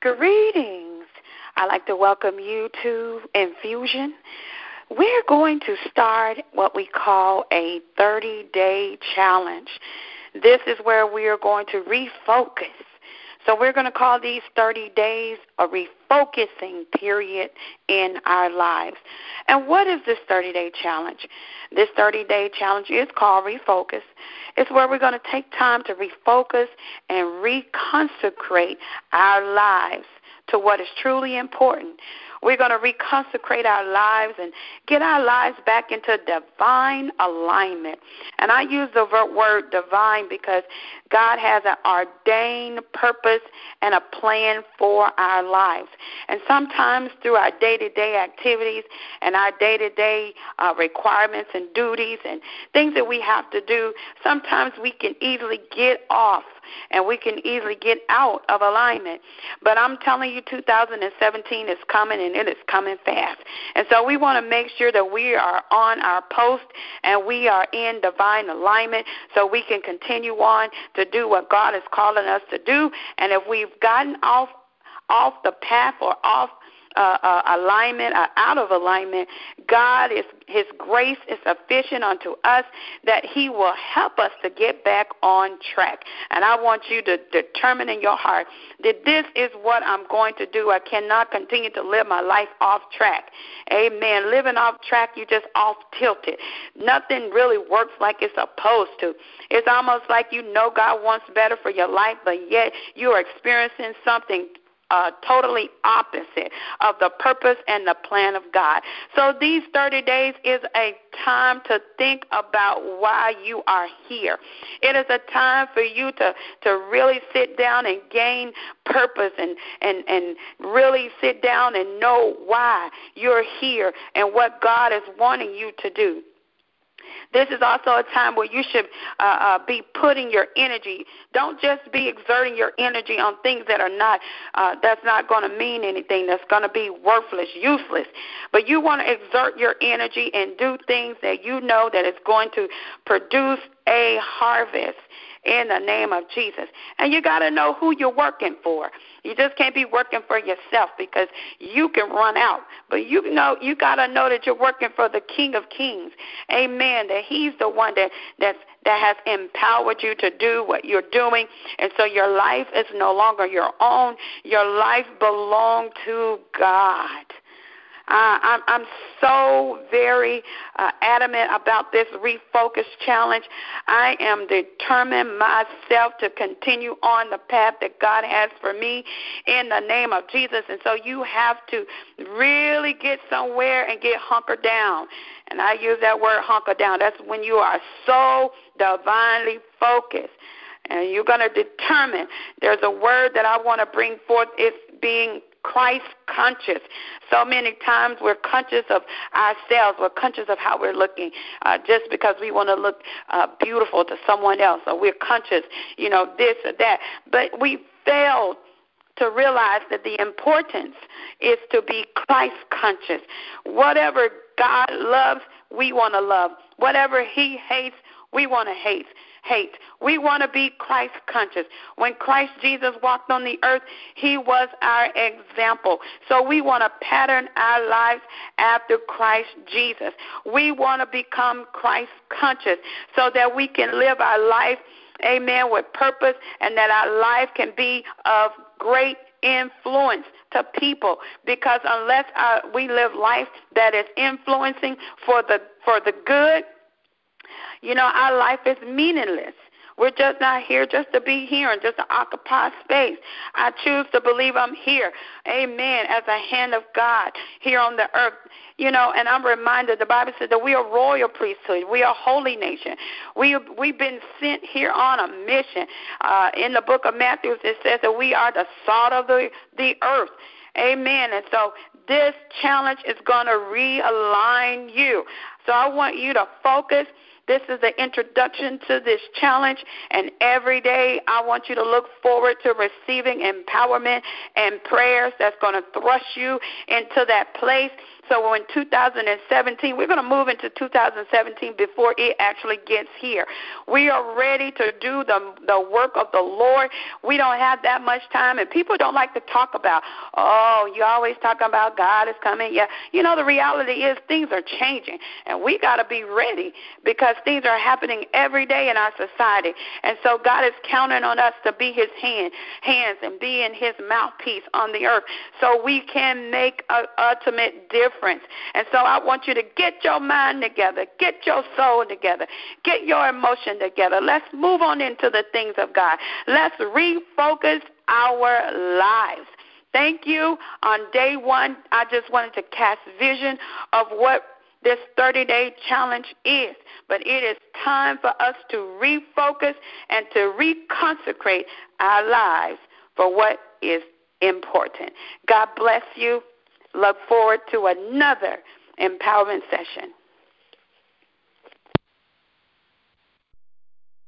Greetings. I'd like to welcome you to Infusion. We're going to start what we call a 30 day challenge. This is where we are going to refocus. So, we're going to call these 30 days a refocusing period in our lives. And what is this 30 day challenge? This 30 day challenge is called Refocus. It's where we're going to take time to refocus and reconsecrate our lives to what is truly important. We're going to reconsecrate our lives and get our lives back into divine alignment. And I use the word divine because God has an ordained purpose and a plan for our lives. And sometimes through our day to day activities and our day to day requirements and duties and things that we have to do, sometimes we can easily get off and we can easily get out of alignment. But I'm telling you, 2017 is coming and it is coming fast. And so we want to make sure that we are on our post and we are in divine alignment so we can continue on to do what God is calling us to do. And if we've gotten off off the path or off uh, uh, alignment or out of alignment, God is His grace is sufficient unto us that He will help us to get back on track. And I want you to determine in your heart that this is what I'm going to do. I cannot continue to live my life off track. Amen. Living off track, you just off tilted. Nothing really works like it's supposed to. It's almost like you know God wants better for your life, but yet you are experiencing something uh, totally opposite of the purpose and the plan of God. So these 30 days is a time to think about why you are here. It is a time for you to, to really sit down and gain purpose and, and, and really sit down and know why you're here and what God is wanting you to do. This is also a time where you should uh, uh, be putting your energy. Don't just be exerting your energy on things that are not uh, that's not going to mean anything. That's going to be worthless, useless. But you want to exert your energy and do things that you know that is going to produce a harvest in the name of Jesus. And you got to know who you're working for. You just can't be working for yourself because you can run out. But you know you got to know that you're working for the King of Kings. Amen. That he's the one that that's that has empowered you to do what you're doing. And so your life is no longer your own. Your life belongs to God. Uh, I'm, I'm so very uh, adamant about this refocus challenge. I am determined myself to continue on the path that God has for me in the name of Jesus. And so you have to really get somewhere and get hunkered down. And I use that word hunker down. That's when you are so divinely focused. And you're going to determine. There's a word that I want to bring forth. It's being Christ conscious. So many times we're conscious of ourselves. We're conscious of how we're looking uh, just because we want to look uh, beautiful to someone else, or we're conscious, you know, this or that. But we fail to realize that the importance is to be Christ conscious. Whatever God loves, we want to love. Whatever He hates, we want to hate hate. We want to be Christ conscious. When Christ Jesus walked on the earth, he was our example. So we want to pattern our lives after Christ Jesus. We want to become Christ conscious so that we can live our life, amen, with purpose and that our life can be of great influence to people because unless uh, we live life that is influencing for the for the good you know, our life is meaningless. We're just not here just to be here and just to occupy space. I choose to believe I'm here. Amen. As a hand of God here on the earth. You know, and I'm reminded the Bible says that we are royal priesthood. We are holy nation. We we've been sent here on a mission. Uh, in the book of Matthew, it says that we are the salt of the the earth. Amen. And so this challenge is going to realign you. So I want you to focus This is the introduction to this challenge. And every day, I want you to look forward to receiving empowerment and prayers that's going to thrust you into that place so in 2017, we're going to move into 2017 before it actually gets here. We are ready to do the the work of the Lord. We don't have that much time, and people don't like to talk about. Oh, you always talk about God is coming. Yeah, you know the reality is things are changing, and we got to be ready because things are happening every day in our society. And so God is counting on us to be His hand, hands and be in His mouthpiece on the earth, so we can make an ultimate difference difference. And so I want you to get your mind together, get your soul together, get your emotion together. Let's move on into the things of God. Let's refocus our lives. Thank you. On day one, I just wanted to cast vision of what this 30 day challenge is. But it is time for us to refocus and to reconsecrate our lives for what is important. God bless you. Look forward to another empowerment session.